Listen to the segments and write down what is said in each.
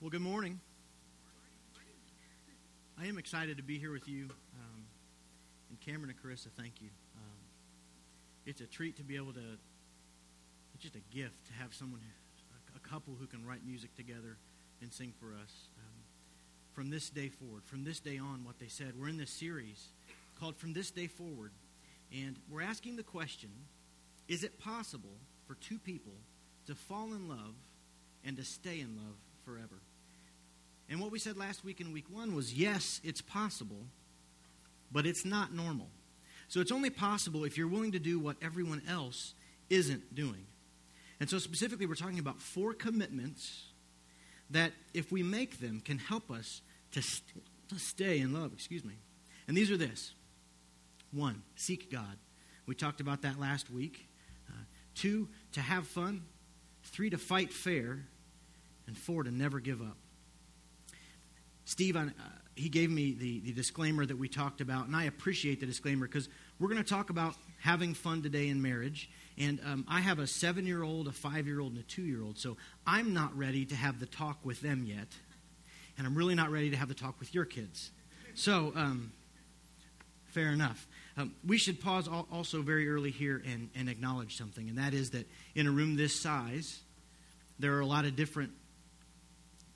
Well, good morning. I am excited to be here with you. Um, and Cameron and Carissa, thank you. Um, it's a treat to be able to, it's just a gift to have someone, a, couple who can write music together and sing for us. Um, from this day forward, from this day on, what they said, we're in this series called From This Day Forward. And we're asking the question is it possible for two people to fall in love and to stay in love forever? And what we said last week in week one was yes, it's possible, but it's not normal. So it's only possible if you're willing to do what everyone else isn't doing. And so specifically, we're talking about four commitments that, if we make them, can help us to, st- to stay in love. Excuse me. And these are this one, seek God. We talked about that last week. Uh, two, to have fun. Three, to fight fair. And four, to never give up. Steve, uh, he gave me the, the disclaimer that we talked about, and I appreciate the disclaimer because we're going to talk about having fun today in marriage. And um, I have a seven year old, a five year old, and a two year old, so I'm not ready to have the talk with them yet. And I'm really not ready to have the talk with your kids. So, um, fair enough. Um, we should pause also very early here and, and acknowledge something, and that is that in a room this size, there are a lot of different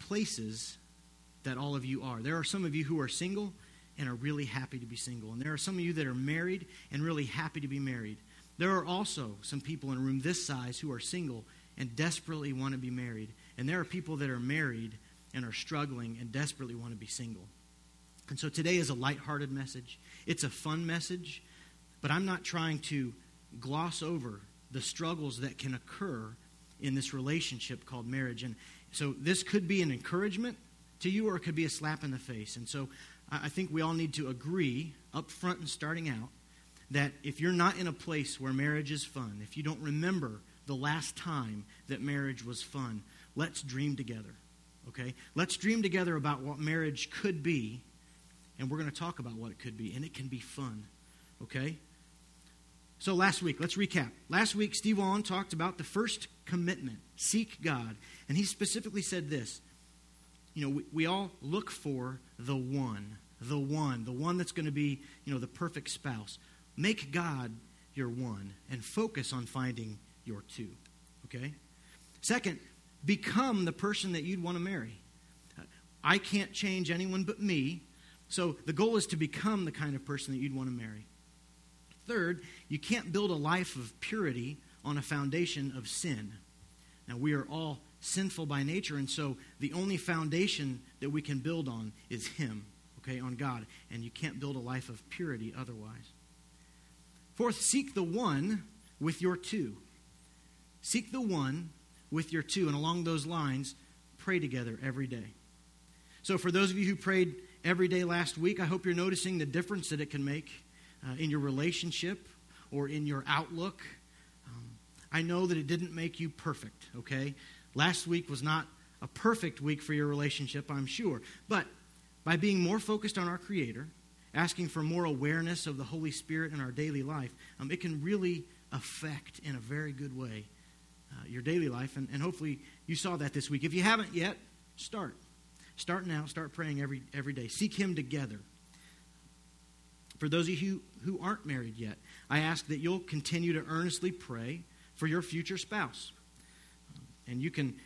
places that all of you are. There are some of you who are single and are really happy to be single. And there are some of you that are married and really happy to be married. There are also some people in a room this size who are single and desperately want to be married. And there are people that are married and are struggling and desperately want to be single. And so today is a lighthearted message. It's a fun message, but I'm not trying to gloss over the struggles that can occur in this relationship called marriage. And so this could be an encouragement to you, or it could be a slap in the face. And so I think we all need to agree up front and starting out that if you're not in a place where marriage is fun, if you don't remember the last time that marriage was fun, let's dream together. Okay? Let's dream together about what marriage could be, and we're going to talk about what it could be, and it can be fun. Okay? So last week, let's recap. Last week, Steve Wallen talked about the first commitment seek God. And he specifically said this you know, we, we all look for the one, the one, the one that's going to be, you know, the perfect spouse. Make God your one and focus on finding your two. Okay? Second, become the person that you'd want to marry. I can't change anyone but me. So the goal is to become the kind of person that you'd want to marry. Third, you can't build a life of purity on a foundation of sin. Now, we are all sinful by nature, and so the only foundation that we can build on is Him, okay, on God. And you can't build a life of purity otherwise. Fourth, seek the one with your two. Seek the one with your two. And along those lines, pray together every day. So, for those of you who prayed every day last week, I hope you're noticing the difference that it can make uh, in your relationship or in your outlook. Um, I know that it didn't make you perfect, okay? Last week was not a perfect week for your relationship, I'm sure. But by being more focused on our Creator, asking for more awareness of the Holy Spirit in our daily life, um, it can really affect in a very good way uh, your daily life. And, and hopefully you saw that this week. If you haven't yet, start. Start now. Start praying every, every day. Seek Him together. For those of you who, who aren't married yet, I ask that you'll continue to earnestly pray for your future spouse. And you can,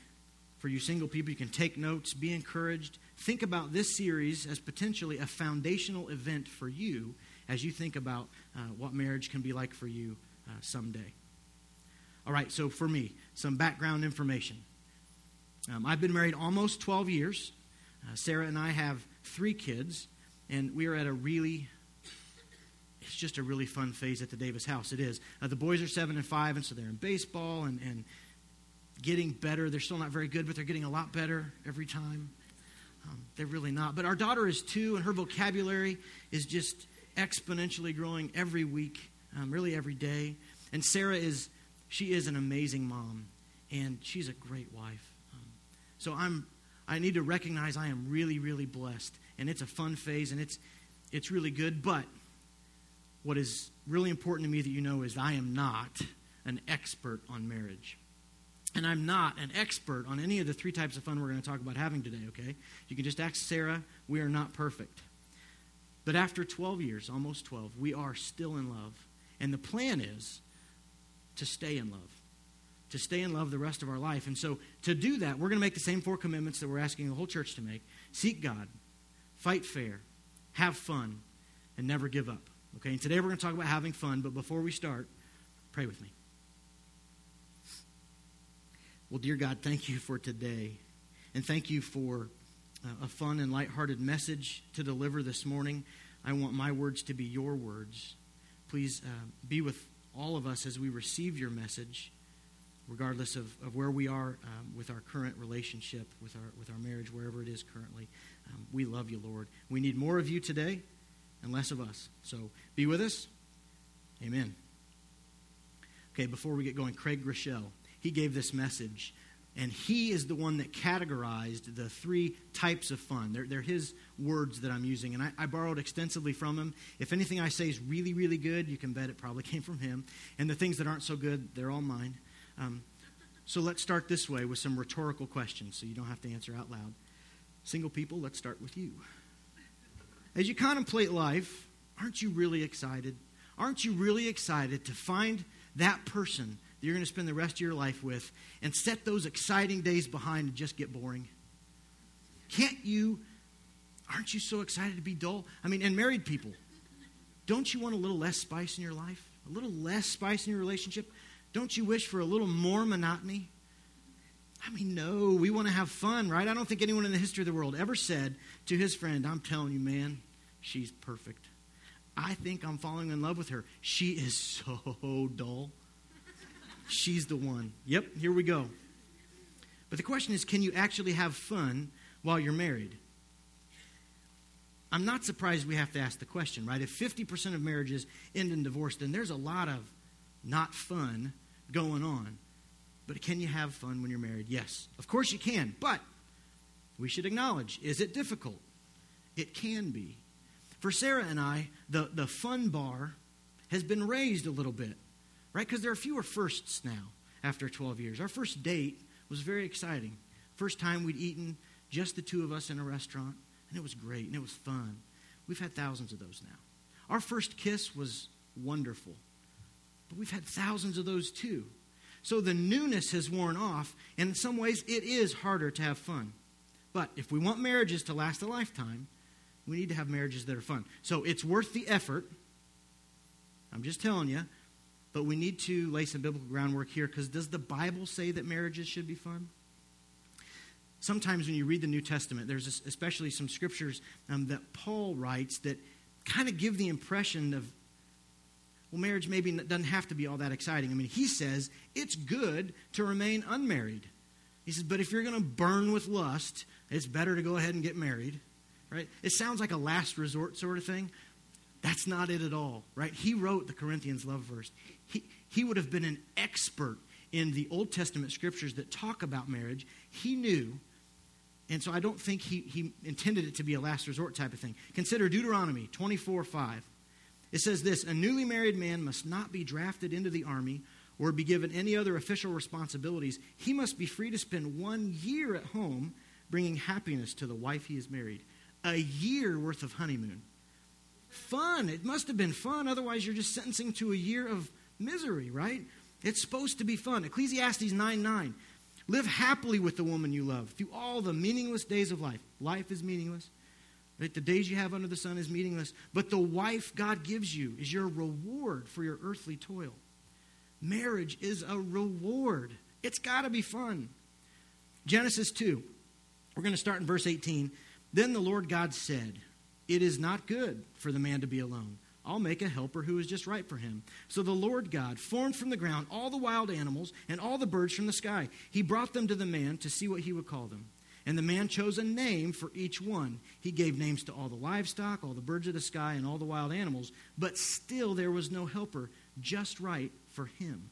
for you single people, you can take notes, be encouraged. Think about this series as potentially a foundational event for you as you think about uh, what marriage can be like for you uh, someday. All right, so for me, some background information. Um, I've been married almost 12 years. Uh, Sarah and I have three kids, and we are at a really it's just a really fun phase at the Davis house. It is. Uh, the boys are seven and five, and so they're in baseball and, and getting better. They're still not very good, but they're getting a lot better every time. Um, they're really not. But our daughter is two, and her vocabulary is just exponentially growing every week, um, really every day. And Sarah is, she is an amazing mom, and she's a great wife. Um, so I'm, I need to recognize I am really, really blessed, and it's a fun phase, and it's, it's really good. But what is really important to me that you know is I am not an expert on marriage. And I'm not an expert on any of the three types of fun we're going to talk about having today, okay? You can just ask Sarah. We are not perfect. But after 12 years, almost 12, we are still in love. And the plan is to stay in love, to stay in love the rest of our life. And so to do that, we're going to make the same four commitments that we're asking the whole church to make seek God, fight fair, have fun, and never give up. Okay, and today we're going to talk about having fun, but before we start, pray with me. Well, dear God, thank you for today. And thank you for uh, a fun and lighthearted message to deliver this morning. I want my words to be your words. Please uh, be with all of us as we receive your message, regardless of, of where we are um, with our current relationship, with our, with our marriage, wherever it is currently. Um, we love you, Lord. We need more of you today and less of us. So be with us. Amen. Okay, before we get going, Craig Groeschel, he gave this message, and he is the one that categorized the three types of fun. They're, they're his words that I'm using, and I, I borrowed extensively from him. If anything I say is really, really good, you can bet it probably came from him. And the things that aren't so good, they're all mine. Um, so let's start this way with some rhetorical questions so you don't have to answer out loud. Single people, let's start with you. As you contemplate life, aren't you really excited? Aren't you really excited to find that person that you're going to spend the rest of your life with and set those exciting days behind and just get boring? Can't you? Aren't you so excited to be dull? I mean, and married people, don't you want a little less spice in your life? A little less spice in your relationship? Don't you wish for a little more monotony? I mean, no, we want to have fun, right? I don't think anyone in the history of the world ever said to his friend, I'm telling you, man, she's perfect. I think I'm falling in love with her. She is so dull. She's the one. Yep, here we go. But the question is can you actually have fun while you're married? I'm not surprised we have to ask the question, right? If 50% of marriages end in divorce, then there's a lot of not fun going on. But can you have fun when you're married? Yes, of course you can. But we should acknowledge is it difficult? It can be. For Sarah and I, the, the fun bar has been raised a little bit, right? Because there are fewer firsts now after 12 years. Our first date was very exciting. First time we'd eaten just the two of us in a restaurant, and it was great and it was fun. We've had thousands of those now. Our first kiss was wonderful, but we've had thousands of those too. So the newness has worn off, and in some ways it is harder to have fun. But if we want marriages to last a lifetime, we need to have marriages that are fun. So it's worth the effort. I'm just telling you. But we need to lay some biblical groundwork here because does the Bible say that marriages should be fun? Sometimes when you read the New Testament, there's especially some scriptures um, that Paul writes that kind of give the impression of, well, marriage maybe doesn't have to be all that exciting. I mean, he says it's good to remain unmarried. He says, but if you're going to burn with lust, it's better to go ahead and get married right? It sounds like a last resort sort of thing. That's not it at all, right? He wrote the Corinthians love verse. He, he would have been an expert in the Old Testament scriptures that talk about marriage. He knew, and so I don't think he, he intended it to be a last resort type of thing. Consider Deuteronomy 24 5. It says this A newly married man must not be drafted into the army or be given any other official responsibilities. He must be free to spend one year at home, bringing happiness to the wife he has married a year worth of honeymoon. Fun. It must have been fun. Otherwise, you're just sentencing to a year of misery, right? It's supposed to be fun. Ecclesiastes 9 9. Live happily with the woman you love through all the meaningless days of life. Life is meaningless. Right? The days you have under the sun is meaningless. But the wife God gives you is your reward for your earthly toil. Marriage is a reward. It's got to be fun. Genesis 2. We're going to start in verse 18. Then the Lord God said, It is not good for the man to be alone. I'll make a helper who is just right for him. So the Lord God formed from the ground all the wild animals and all the birds from the sky. He brought them to the man to see what he would call them. And the man chose a name for each one. He gave names to all the livestock, all the birds of the sky, and all the wild animals. But still there was no helper just right for him.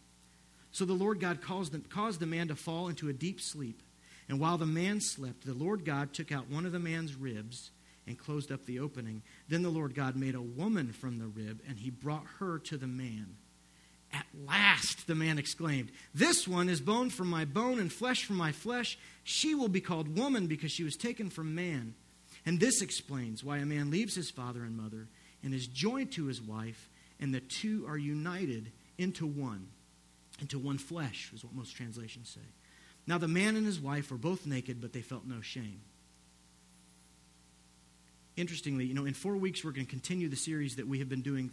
So the Lord God caused the, caused the man to fall into a deep sleep. And while the man slept, the Lord God took out one of the man's ribs and closed up the opening. Then the Lord God made a woman from the rib, and he brought her to the man. At last, the man exclaimed, This one is bone from my bone and flesh from my flesh. She will be called woman because she was taken from man. And this explains why a man leaves his father and mother and is joined to his wife, and the two are united into one, into one flesh, is what most translations say. Now, the man and his wife were both naked, but they felt no shame. Interestingly, you know, in four weeks, we're going to continue the series that we have been doing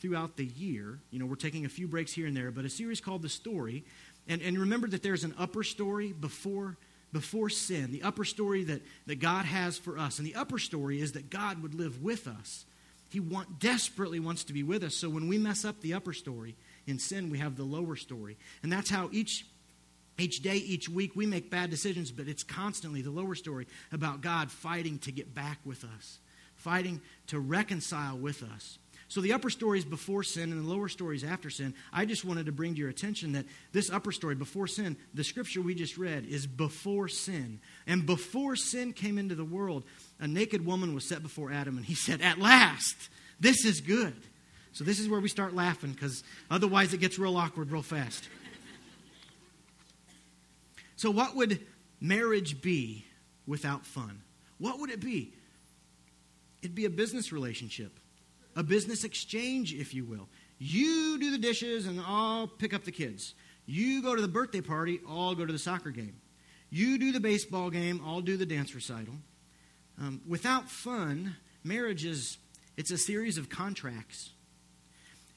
throughout the year. You know, we're taking a few breaks here and there, but a series called The Story. And, and remember that there's an upper story before, before sin, the upper story that, that God has for us. And the upper story is that God would live with us. He want, desperately wants to be with us. So when we mess up the upper story in sin, we have the lower story. And that's how each, each day, each week, we make bad decisions, but it's constantly the lower story about God fighting to get back with us, fighting to reconcile with us. So the upper story is before sin and the lower story is after sin. I just wanted to bring to your attention that this upper story, before sin, the scripture we just read is before sin. And before sin came into the world, a naked woman was set before Adam, and he said, At last, this is good. So this is where we start laughing because otherwise it gets real awkward real fast. So, what would marriage be without fun? What would it be? It'd be a business relationship a business exchange, if you will. You do the dishes, and I'll pick up the kids. You go to the birthday party, I'll go to the soccer game. You do the baseball game, I'll do the dance recital. Um, without fun, marriage is it's a series of contracts.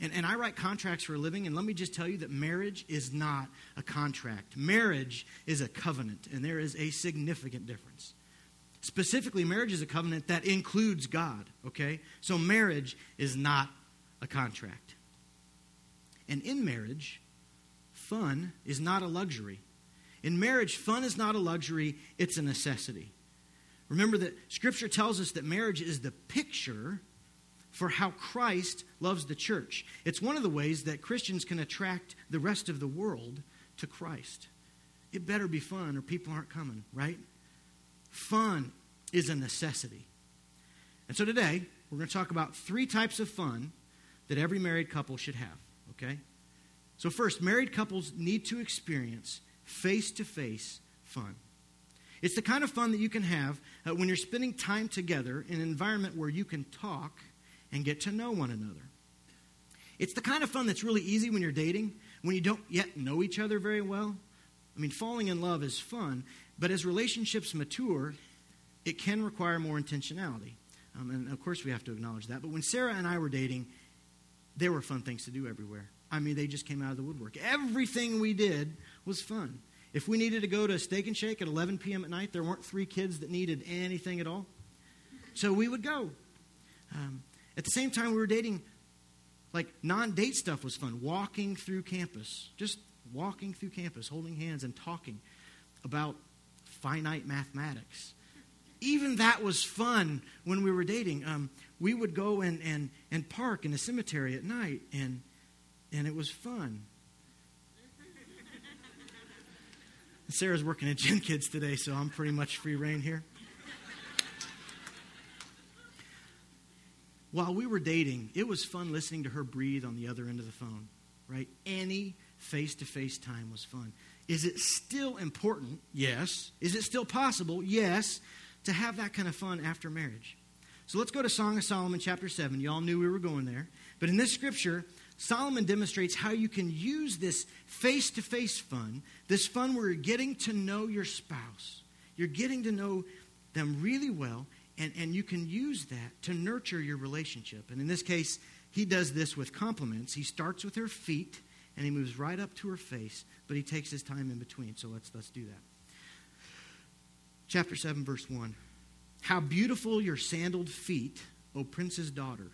And, and I write contracts for a living, and let me just tell you that marriage is not a contract. Marriage is a covenant, and there is a significant difference. Specifically, marriage is a covenant that includes God, okay? So marriage is not a contract. And in marriage, fun is not a luxury. In marriage, fun is not a luxury, it's a necessity. Remember that Scripture tells us that marriage is the picture for how Christ loves the church. It's one of the ways that Christians can attract the rest of the world to Christ. It better be fun or people aren't coming, right? Fun is a necessity. And so today, we're going to talk about three types of fun that every married couple should have, okay? So, first, married couples need to experience face to face fun. It's the kind of fun that you can have uh, when you're spending time together in an environment where you can talk and get to know one another. It's the kind of fun that's really easy when you're dating, when you don't yet know each other very well. I mean, falling in love is fun, but as relationships mature, it can require more intentionality. Um, and of course, we have to acknowledge that. But when Sarah and I were dating, there were fun things to do everywhere. I mean, they just came out of the woodwork. Everything we did was fun. If we needed to go to a steak and shake at 11 p.m. at night, there weren't three kids that needed anything at all. So we would go. Um, at the same time, we were dating, like non date stuff was fun. Walking through campus, just walking through campus, holding hands and talking about finite mathematics even that was fun when we were dating. Um, we would go and, and, and park in a cemetery at night, and, and it was fun. Sarah's working at Gen Kids today, so I'm pretty much free reign here. While we were dating, it was fun listening to her breathe on the other end of the phone, right? Any face to face time was fun. Is it still important? Yes. Is it still possible? Yes to have that kind of fun after marriage. So let's go to Song of Solomon, chapter 7. You all knew we were going there. But in this scripture, Solomon demonstrates how you can use this face to face fun, this fun where you're getting to know your spouse. You're getting to know them really well, and, and you can use that to nurture your relationship. And in this case, he does this with compliments. He starts with her feet and he moves right up to her face, but he takes his time in between. So let's, let's do that chapter 7, verse 1. How beautiful your sandaled feet, O prince's daughter.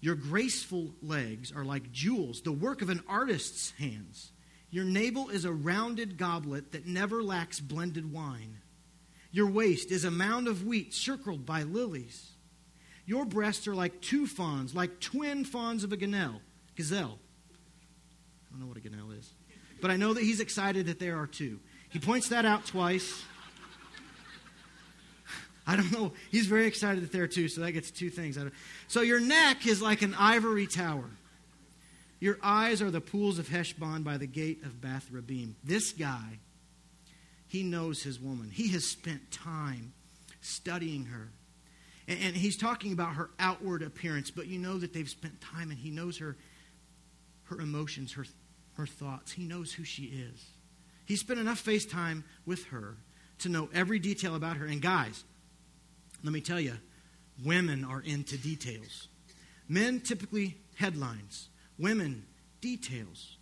Your graceful legs are like jewels, the work of an artist's hands. Your navel is a rounded goblet that never lacks blended wine. Your waist is a mound of wheat circled by lilies. Your breasts are like two fawns, like twin fawns of a gazelle. Gazelle. I don't know what a gazelle is. But I know that he's excited that there are two. He points that out twice. I don't know. He's very excited that there are two, so that gets two things. out of. So your neck is like an ivory tower. Your eyes are the pools of Heshbon by the gate of Bath Rabim. This guy, he knows his woman. He has spent time studying her. And, and he's talking about her outward appearance, but you know that they've spent time and he knows her, her emotions, her, her thoughts. He knows who she is. He spent enough face time with her to know every detail about her. And guys, let me tell you, women are into details. Men typically headlines, women details.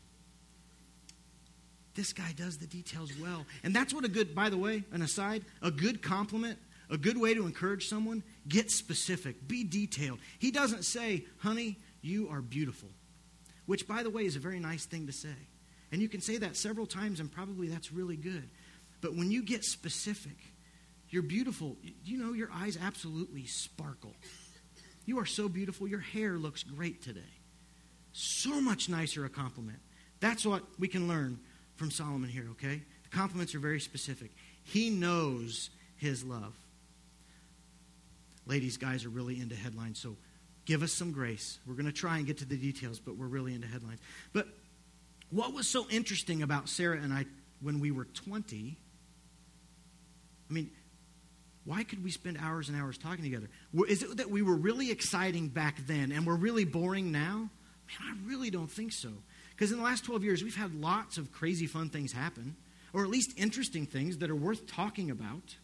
This guy does the details well. And that's what a good, by the way, an aside, a good compliment, a good way to encourage someone, get specific, be detailed. He doesn't say, honey, you are beautiful, which, by the way, is a very nice thing to say. And you can say that several times, and probably that's really good. But when you get specific, you're beautiful. You know, your eyes absolutely sparkle. You are so beautiful. Your hair looks great today. So much nicer a compliment. That's what we can learn from Solomon here, okay? The compliments are very specific. He knows his love. Ladies, guys are really into headlines, so give us some grace. We're going to try and get to the details, but we're really into headlines. But what was so interesting about Sarah and I when we were 20? I mean, why could we spend hours and hours talking together? Is it that we were really exciting back then and we're really boring now? Man, I really don't think so. Because in the last 12 years, we've had lots of crazy fun things happen, or at least interesting things that are worth talking about.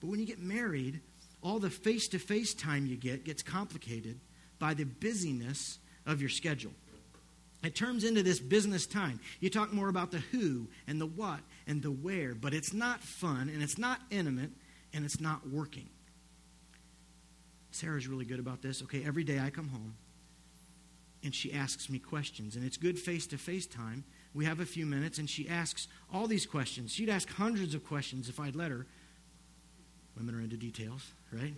But when you get married, all the face to face time you get gets complicated by the busyness of your schedule. It turns into this business time. You talk more about the who and the what and the where, but it's not fun and it's not intimate and it's not working. Sarah's really good about this. Okay, every day I come home and she asks me questions, and it's good face to face time. We have a few minutes, and she asks all these questions. She'd ask hundreds of questions if I'd let her. Women are into details, right?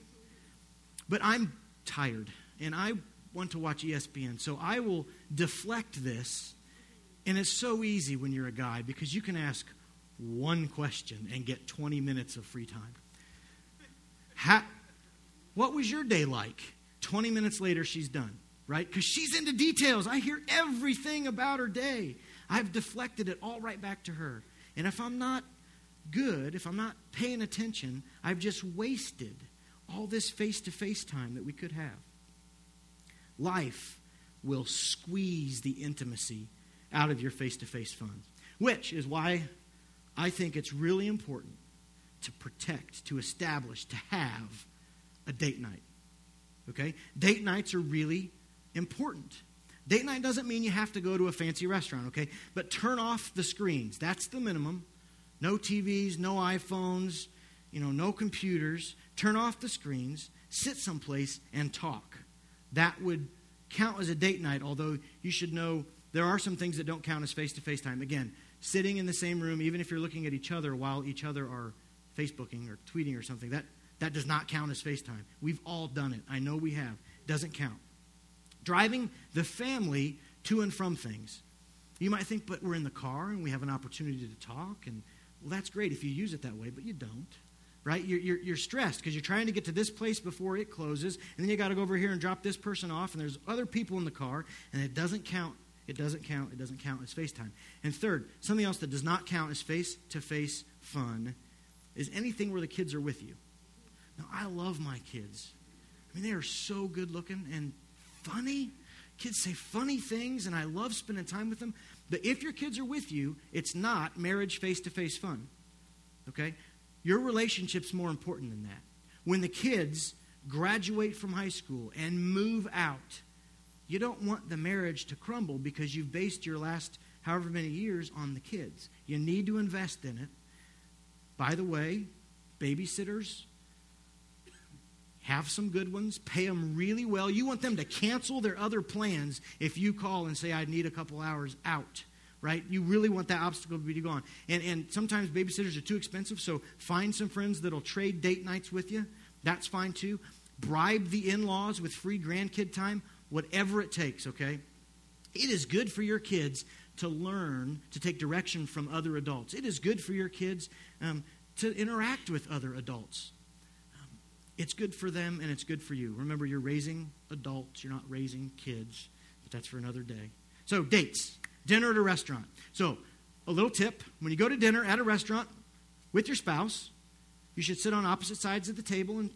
But I'm tired, and I want to watch ESPN. So I will deflect this. And it's so easy when you're a guy because you can ask one question and get 20 minutes of free time. How, what was your day like? 20 minutes later, she's done, right? Because she's into details. I hear everything about her day. I've deflected it all right back to her. And if I'm not good, if I'm not paying attention, I've just wasted all this face to face time that we could have life will squeeze the intimacy out of your face to face fun. Which is why I think it's really important to protect, to establish, to have a date night. Okay? Date nights are really important. Date night doesn't mean you have to go to a fancy restaurant, okay? But turn off the screens. That's the minimum. No TVs, no iPhones, you know, no computers. Turn off the screens, sit someplace and talk that would count as a date night, although you should know there are some things that don't count as face to face time. Again, sitting in the same room, even if you're looking at each other while each other are Facebooking or tweeting or something, that, that does not count as FaceTime. We've all done it. I know we have. Doesn't count. Driving the family to and from things. You might think, but we're in the car and we have an opportunity to talk, and well, that's great if you use it that way, but you don't right? You're, you're, you're stressed because you're trying to get to this place before it closes, and then you got to go over here and drop this person off, and there's other people in the car, and it doesn't count. It doesn't count. It doesn't count as FaceTime. And third, something else that does not count as face to face fun is anything where the kids are with you. Now, I love my kids. I mean, they are so good looking and funny. Kids say funny things, and I love spending time with them. But if your kids are with you, it's not marriage face to face fun. Okay? Your relationship's more important than that. When the kids graduate from high school and move out, you don't want the marriage to crumble because you've based your last however many years on the kids. You need to invest in it. By the way, babysitters, have some good ones, pay them really well. You want them to cancel their other plans if you call and say, I need a couple hours out right? You really want that obstacle to be gone. And, and sometimes babysitters are too expensive, so find some friends that'll trade date nights with you. That's fine too. Bribe the in laws with free grandkid time, whatever it takes, okay? It is good for your kids to learn to take direction from other adults. It is good for your kids um, to interact with other adults. It's good for them and it's good for you. Remember, you're raising adults, you're not raising kids, but that's for another day. So, dates, dinner at a restaurant. So, a little tip when you go to dinner at a restaurant with your spouse, you should sit on opposite sides of the table and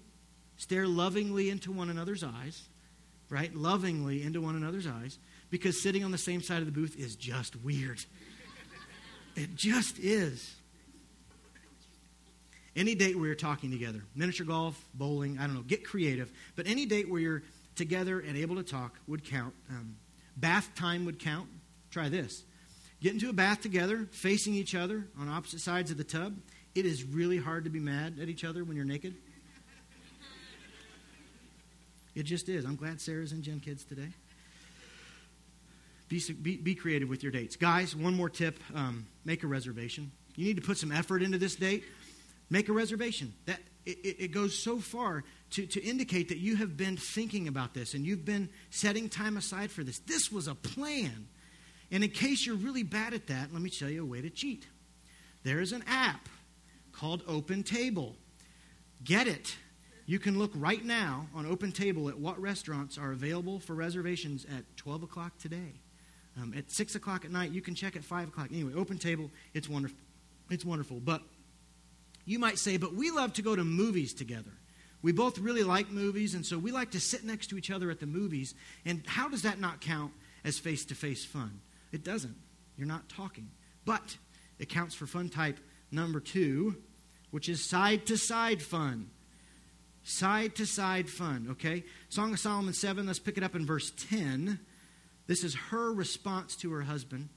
stare lovingly into one another's eyes, right? Lovingly into one another's eyes, because sitting on the same side of the booth is just weird. It just is. Any date where you're talking together, miniature golf, bowling, I don't know, get creative. But any date where you're together and able to talk would count. Um, bath time would count. Try this. Get into a bath together, facing each other on opposite sides of the tub. It is really hard to be mad at each other when you're naked. It just is. I'm glad Sarah's in Gen Kids today. Be, be, be creative with your dates. Guys, one more tip um, make a reservation. You need to put some effort into this date. Make a reservation. That it, it goes so far to, to indicate that you have been thinking about this and you've been setting time aside for this. This was a plan. And in case you're really bad at that, let me tell you a way to cheat. There is an app called Open Table. Get it. You can look right now on Open Table at what restaurants are available for reservations at 12 o'clock today. Um, at 6 o'clock at night, you can check at 5 o'clock. Anyway, Open Table, it's wonderful. It's wonderful. But you might say, but we love to go to movies together. We both really like movies, and so we like to sit next to each other at the movies. And how does that not count as face to face fun? It doesn't. You're not talking. But it counts for fun type number two, which is side to side fun. Side to side fun, okay? Song of Solomon 7, let's pick it up in verse 10. This is her response to her husband.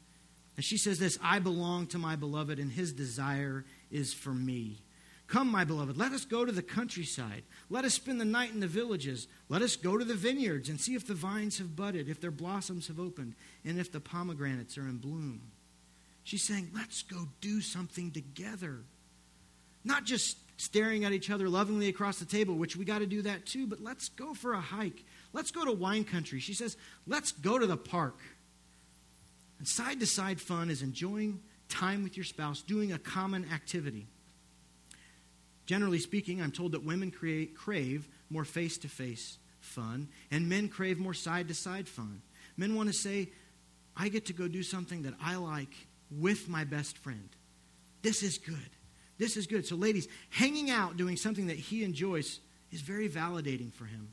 And she says this I belong to my beloved, and his desire is for me. Come, my beloved, let us go to the countryside. Let us spend the night in the villages. Let us go to the vineyards and see if the vines have budded, if their blossoms have opened, and if the pomegranates are in bloom. She's saying, let's go do something together. Not just staring at each other lovingly across the table, which we got to do that too, but let's go for a hike. Let's go to wine country. She says, let's go to the park. And side to side fun is enjoying time with your spouse, doing a common activity. Generally speaking, I'm told that women create, crave more face to face fun, and men crave more side to side fun. Men want to say, I get to go do something that I like with my best friend. This is good. This is good. So, ladies, hanging out doing something that he enjoys is very validating for him.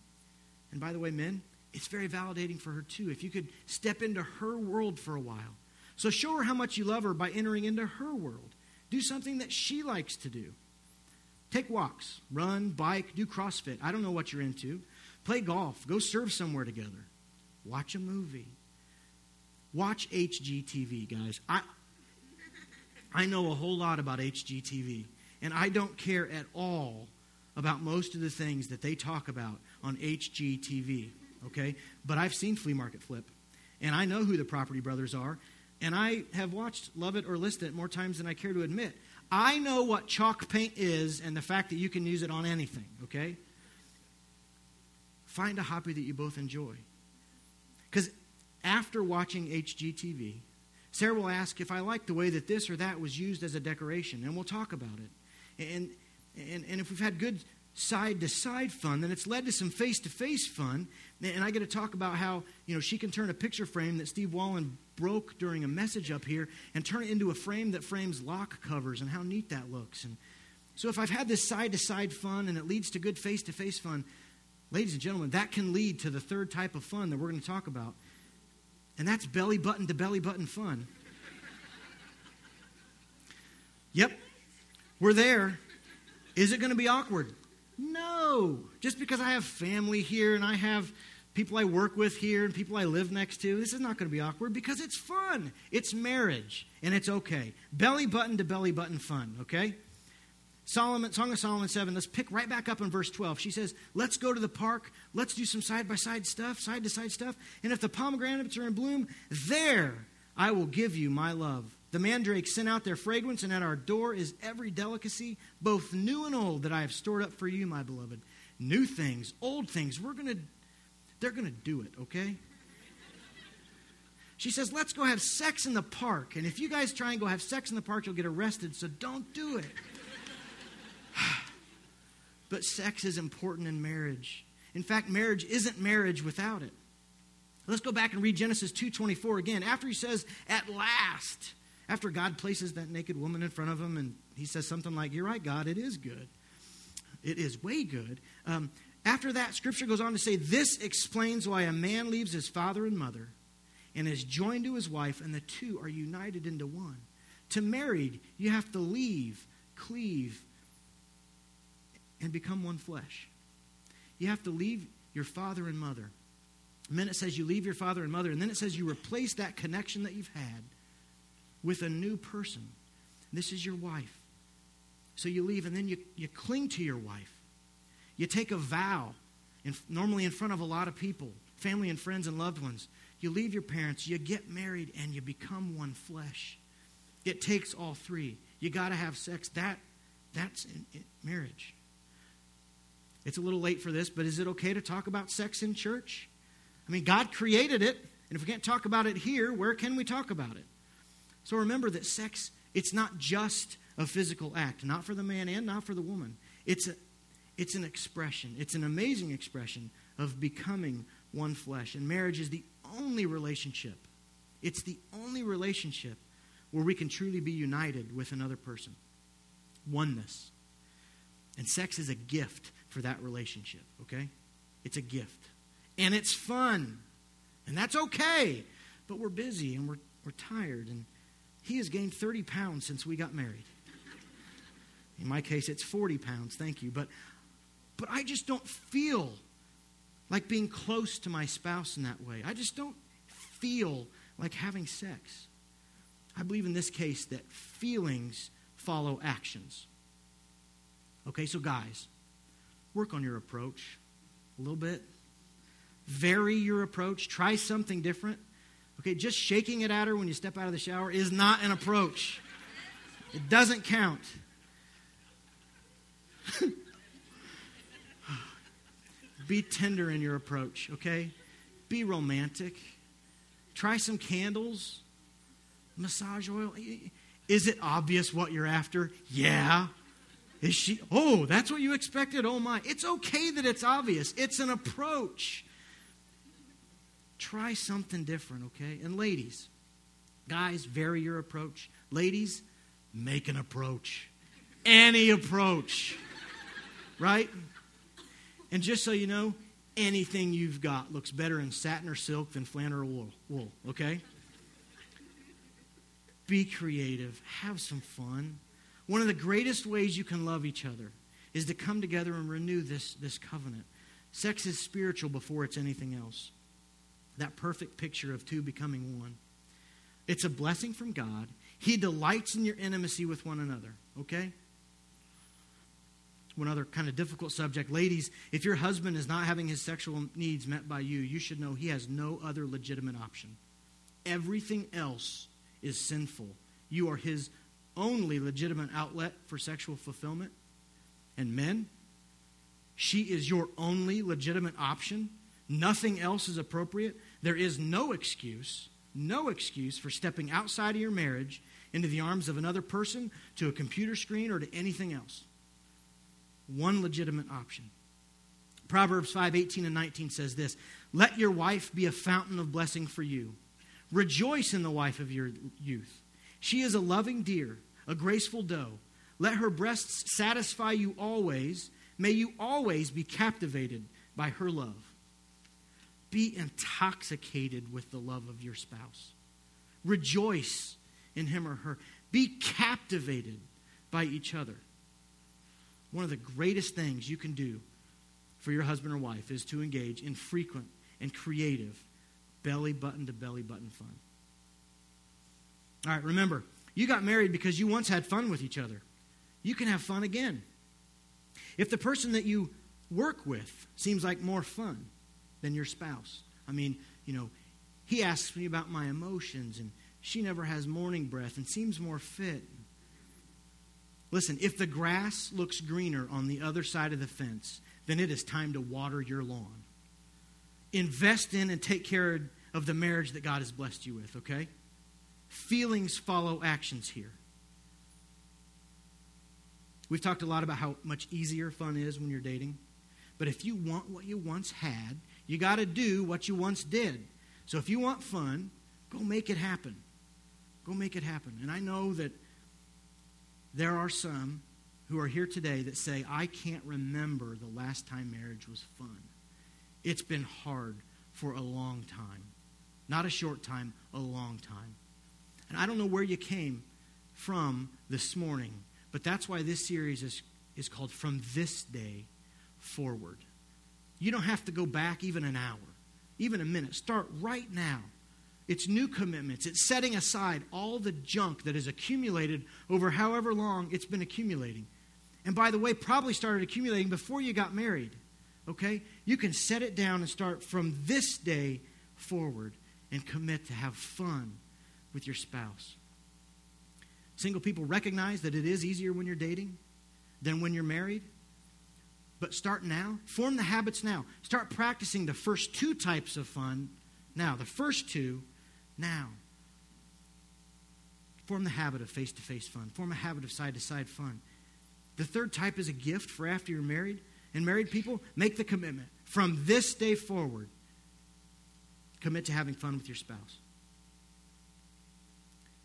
And by the way, men, it's very validating for her too. If you could step into her world for a while. So, show her how much you love her by entering into her world. Do something that she likes to do. Take walks, run, bike, do CrossFit. I don't know what you're into. Play golf, go serve somewhere together. Watch a movie. Watch HGTV, guys. I, I know a whole lot about HGTV, and I don't care at all about most of the things that they talk about on HGTV, okay? But I've seen Flea Market Flip, and I know who the Property Brothers are, and I have watched Love It or List It more times than I care to admit. I know what chalk paint is and the fact that you can use it on anything, okay? Find a hobby that you both enjoy. Because after watching HGTV, Sarah will ask if I like the way that this or that was used as a decoration, and we'll talk about it. And, and, and if we've had good side to side fun, then it's led to some face to face fun. And I get to talk about how, you know, she can turn a picture frame that Steve Wallen broke during a message up here and turn it into a frame that frames lock covers and how neat that looks. And so if I've had this side to side fun and it leads to good face to face fun, ladies and gentlemen, that can lead to the third type of fun that we're going to talk about. And that's belly button to belly button fun. yep, we're there. Is it going to be awkward? No. Just because I have family here and I have people I work with here and people I live next to, this is not going to be awkward because it's fun. It's marriage and it's okay. Belly button to belly button fun, okay? Solomon, Song of Solomon 7, let's pick right back up in verse 12. She says, Let's go to the park. Let's do some side by side stuff, side to side stuff. And if the pomegranates are in bloom, there I will give you my love. The mandrakes sent out their fragrance, and at our door is every delicacy, both new and old, that I have stored up for you, my beloved. New things, old things. We're going to, they're going to do it, okay? She says, let's go have sex in the park. And if you guys try and go have sex in the park, you'll get arrested, so don't do it. but sex is important in marriage. In fact, marriage isn't marriage without it. Let's go back and read Genesis 2:24 again. After he says, "At last," after God places that naked woman in front of him, and he says something like, "You're right, God. It is good. It is way good." Um, after that, Scripture goes on to say, "This explains why a man leaves his father and mother, and is joined to his wife, and the two are united into one." To married, you have to leave, cleave, and become one flesh. You have to leave your father and mother. And then it says you leave your father and mother, and then it says you replace that connection that you've had with a new person. This is your wife. So you leave, and then you, you cling to your wife. You take a vow, in, normally in front of a lot of people, family and friends and loved ones. You leave your parents, you get married, and you become one flesh. It takes all three. You got to have sex. That, that's in, in marriage. It's a little late for this, but is it okay to talk about sex in church? I mean, God created it, and if we can't talk about it here, where can we talk about it? So remember that sex, it's not just a physical act, not for the man and not for the woman. It's, a, it's an expression, it's an amazing expression of becoming one flesh. And marriage is the only relationship, it's the only relationship where we can truly be united with another person. Oneness. And sex is a gift for that relationship, okay? It's a gift. And it's fun. And that's okay. But we're busy and we're, we're tired. And he has gained 30 pounds since we got married. In my case, it's 40 pounds, thank you. But, but I just don't feel like being close to my spouse in that way. I just don't feel like having sex. I believe in this case that feelings follow actions. Okay, so guys, work on your approach a little bit. Vary your approach. Try something different. Okay, just shaking it at her when you step out of the shower is not an approach. It doesn't count. Be tender in your approach, okay? Be romantic. Try some candles massage oil? Is it obvious what you're after? Yeah. Is she? Oh, that's what you expected? Oh my. It's okay that it's obvious. It's an approach. Try something different, okay? And ladies, guys, vary your approach. Ladies, make an approach. Any approach. Right? And just so you know, anything you've got looks better in satin or silk than flannel or wool, wool okay? Be creative. Have some fun. One of the greatest ways you can love each other is to come together and renew this, this covenant. Sex is spiritual before it's anything else. That perfect picture of two becoming one. It's a blessing from God. He delights in your intimacy with one another, okay? One other kind of difficult subject. Ladies, if your husband is not having his sexual needs met by you, you should know he has no other legitimate option. Everything else is sinful. You are his only legitimate outlet for sexual fulfillment. And men, she is your only legitimate option. Nothing else is appropriate. There is no excuse, no excuse for stepping outside of your marriage into the arms of another person, to a computer screen, or to anything else. One legitimate option. Proverbs 5 18 and 19 says this Let your wife be a fountain of blessing for you Rejoice in the wife of your youth. She is a loving deer, a graceful doe. Let her breasts satisfy you always. May you always be captivated by her love. Be intoxicated with the love of your spouse. Rejoice in him or her. Be captivated by each other. One of the greatest things you can do for your husband or wife is to engage in frequent and creative belly button to belly button fun. All right, remember, you got married because you once had fun with each other. You can have fun again. If the person that you work with seems like more fun than your spouse, I mean, you know, he asks me about my emotions and she never has morning breath and seems more fit. Listen, if the grass looks greener on the other side of the fence, then it is time to water your lawn invest in and take care of the marriage that God has blessed you with, okay? Feelings follow actions here. We've talked a lot about how much easier fun is when you're dating. But if you want what you once had, you got to do what you once did. So if you want fun, go make it happen. Go make it happen. And I know that there are some who are here today that say, I can't remember the last time marriage was fun. It's been hard for a long time. Not a short time, a long time. And I don't know where you came from this morning, but that's why this series is, is called From This Day Forward. You don't have to go back even an hour, even a minute. Start right now. It's new commitments. It's setting aside all the junk that has accumulated over however long it's been accumulating. And by the way, probably started accumulating before you got married. Okay? You can set it down and start from this day forward and commit to have fun with your spouse. Single people recognize that it is easier when you're dating than when you're married. But start now. Form the habits now. Start practicing the first two types of fun now. The first two now. Form the habit of face to face fun. Form a habit of side to side fun. The third type is a gift for after you're married. And married people, make the commitment. From this day forward, commit to having fun with your spouse.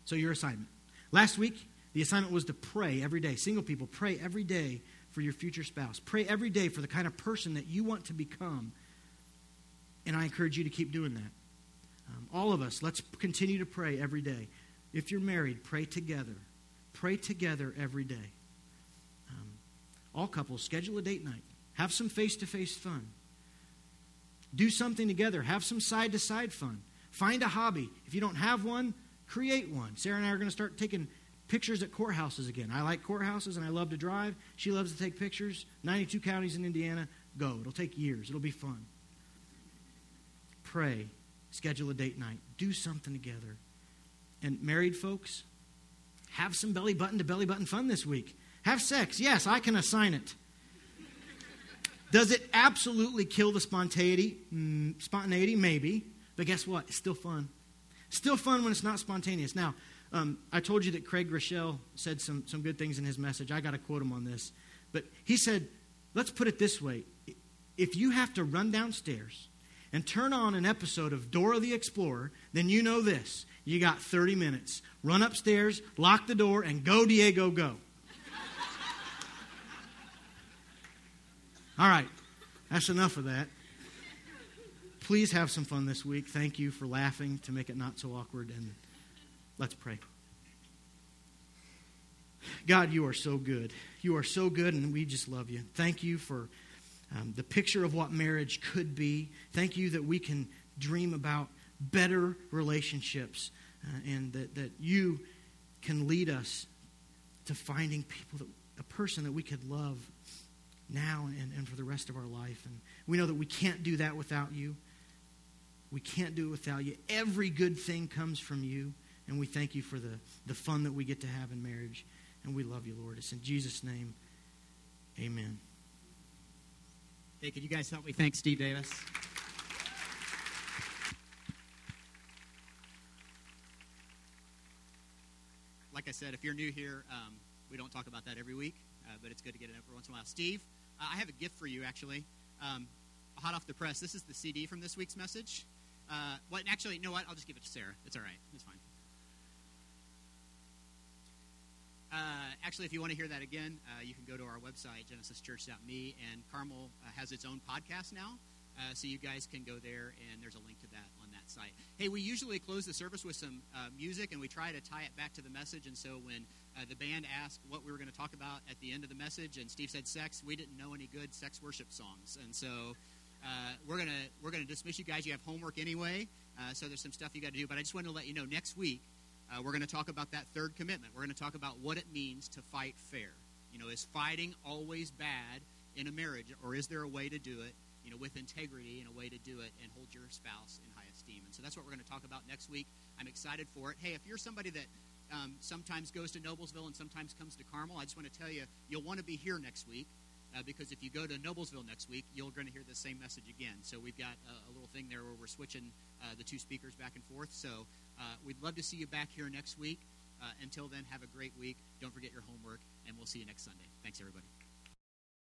So, your assignment. Last week, the assignment was to pray every day. Single people, pray every day for your future spouse. Pray every day for the kind of person that you want to become. And I encourage you to keep doing that. Um, all of us, let's continue to pray every day. If you're married, pray together. Pray together every day. Um, all couples, schedule a date night. Have some face to face fun. Do something together. Have some side to side fun. Find a hobby. If you don't have one, create one. Sarah and I are going to start taking pictures at courthouses again. I like courthouses and I love to drive. She loves to take pictures. 92 counties in Indiana. Go. It'll take years. It'll be fun. Pray. Schedule a date night. Do something together. And married folks, have some belly button to belly button fun this week. Have sex. Yes, I can assign it. Does it absolutely kill the spontaneity? Mm, spontaneity, maybe. But guess what? It's still fun. Still fun when it's not spontaneous. Now, um, I told you that Craig Groeschel said some, some good things in his message. I got to quote him on this. But he said, let's put it this way. If you have to run downstairs and turn on an episode of Dora the Explorer, then you know this. You got 30 minutes. Run upstairs, lock the door, and go, Diego, go. All right, that's enough of that. Please have some fun this week. Thank you for laughing to make it not so awkward. And let's pray. God, you are so good. You are so good, and we just love you. Thank you for um, the picture of what marriage could be. Thank you that we can dream about better relationships uh, and that, that you can lead us to finding people, that, a person that we could love now and, and for the rest of our life. And we know that we can't do that without you. We can't do it without you. Every good thing comes from you. And we thank you for the, the fun that we get to have in marriage. And we love you, Lord. It's in Jesus' name. Amen. Hey, could you guys help me thank Steve Davis? Like I said, if you're new here, um, we don't talk about that every week, uh, but it's good to get it every once in a while. Steve, uh, I have a gift for you, actually. Um, hot off the press. This is the CD from this week's message. Uh, actually, you know what? I'll just give it to Sarah. It's all right. It's fine. Uh, actually, if you want to hear that again, uh, you can go to our website, genesischurch.me, and Carmel uh, has its own podcast now. Uh, so you guys can go there, and there's a link to that on that site. Hey, we usually close the service with some uh, music, and we try to tie it back to the message. And so when uh, the band asked what we were going to talk about at the end of the message, and Steve said sex, we didn't know any good sex worship songs, and so we're gonna we're gonna dismiss you guys. You have homework anyway, so there's some stuff you got to do. But I just wanted to let you know next week uh, we're going to talk about that third commitment. We're going to talk about what it means to fight fair. You know, is fighting always bad in a marriage, or is there a way to do it, you know, with integrity and a way to do it and hold your spouse in high esteem? And so that's what we're going to talk about next week. I'm excited for it. Hey, if you're somebody that um, sometimes goes to Noblesville and sometimes comes to Carmel, I just want to tell you, you'll want to be here next week. Uh, because if you go to Noblesville next week, you're going to hear the same message again. So we've got a, a little thing there where we're switching uh, the two speakers back and forth. So uh, we'd love to see you back here next week. Uh, until then, have a great week. Don't forget your homework, and we'll see you next Sunday. Thanks, everybody.